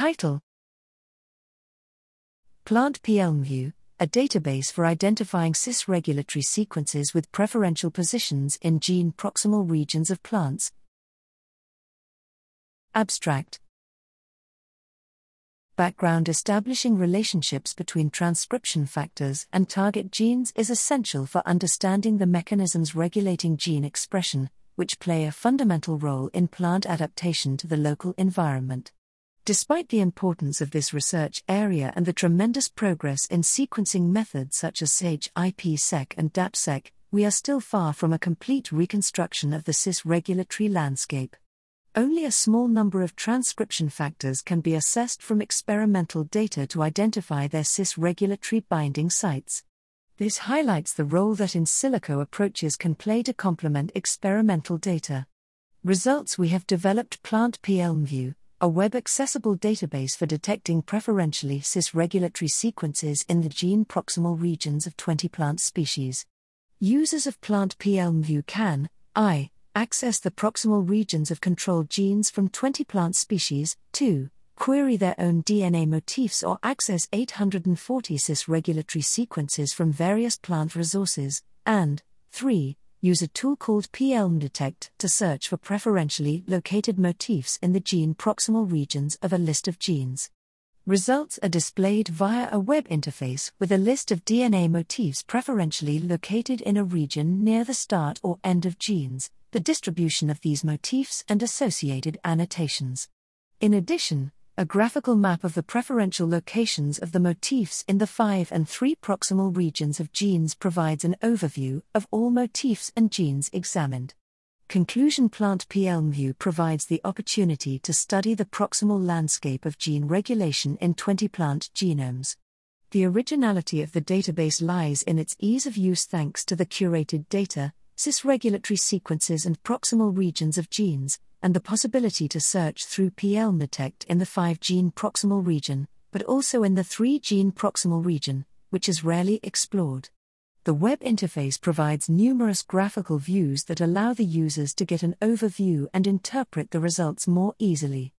Title Plant PLMView, a database for identifying cis regulatory sequences with preferential positions in gene proximal regions of plants. Abstract Background Establishing relationships between transcription factors and target genes is essential for understanding the mechanisms regulating gene expression, which play a fundamental role in plant adaptation to the local environment. Despite the importance of this research area and the tremendous progress in sequencing methods such as ChIP-seq and DAP-seq, we are still far from a complete reconstruction of the cis regulatory landscape. Only a small number of transcription factors can be assessed from experimental data to identify their cis regulatory binding sites. This highlights the role that in silico approaches can play to complement experimental data. Results We have developed Plant PLMView, a web accessible database for detecting preferentially cis regulatory sequences in the gene proximal regions of 20 plant species. Users of Plant PLMView can, I, access the proximal regions of controlled genes from 20 plant species, 2. Query their own DNA motifs or access 840 cis regulatory sequences from various plant resources, and 3. Use a tool called PLMDetect to search for preferentially located motifs in the gene proximal regions of a list of genes. Results are displayed via a web interface with a list of DNA motifs preferentially located in a region near the start or end of genes, the distribution of these motifs and associated annotations. In addition, a graphical map of the preferential locations of the motifs in the 5 and 3 proximal regions of genes provides an overview of all motifs and genes examined. Conclusion Plant PLMView provides the opportunity to study the proximal landscape of gene regulation in 20 plant genomes. The originality of the database lies in its ease of use thanks to the curated data, cis-regulatory sequences and proximal regions of genes, and the possibility to search through PLMDetect in the 5 gene proximal region, but also in the 3 gene proximal region, which is rarely explored. The web interface provides numerous graphical views that allow the users to get an overview and interpret the results more easily.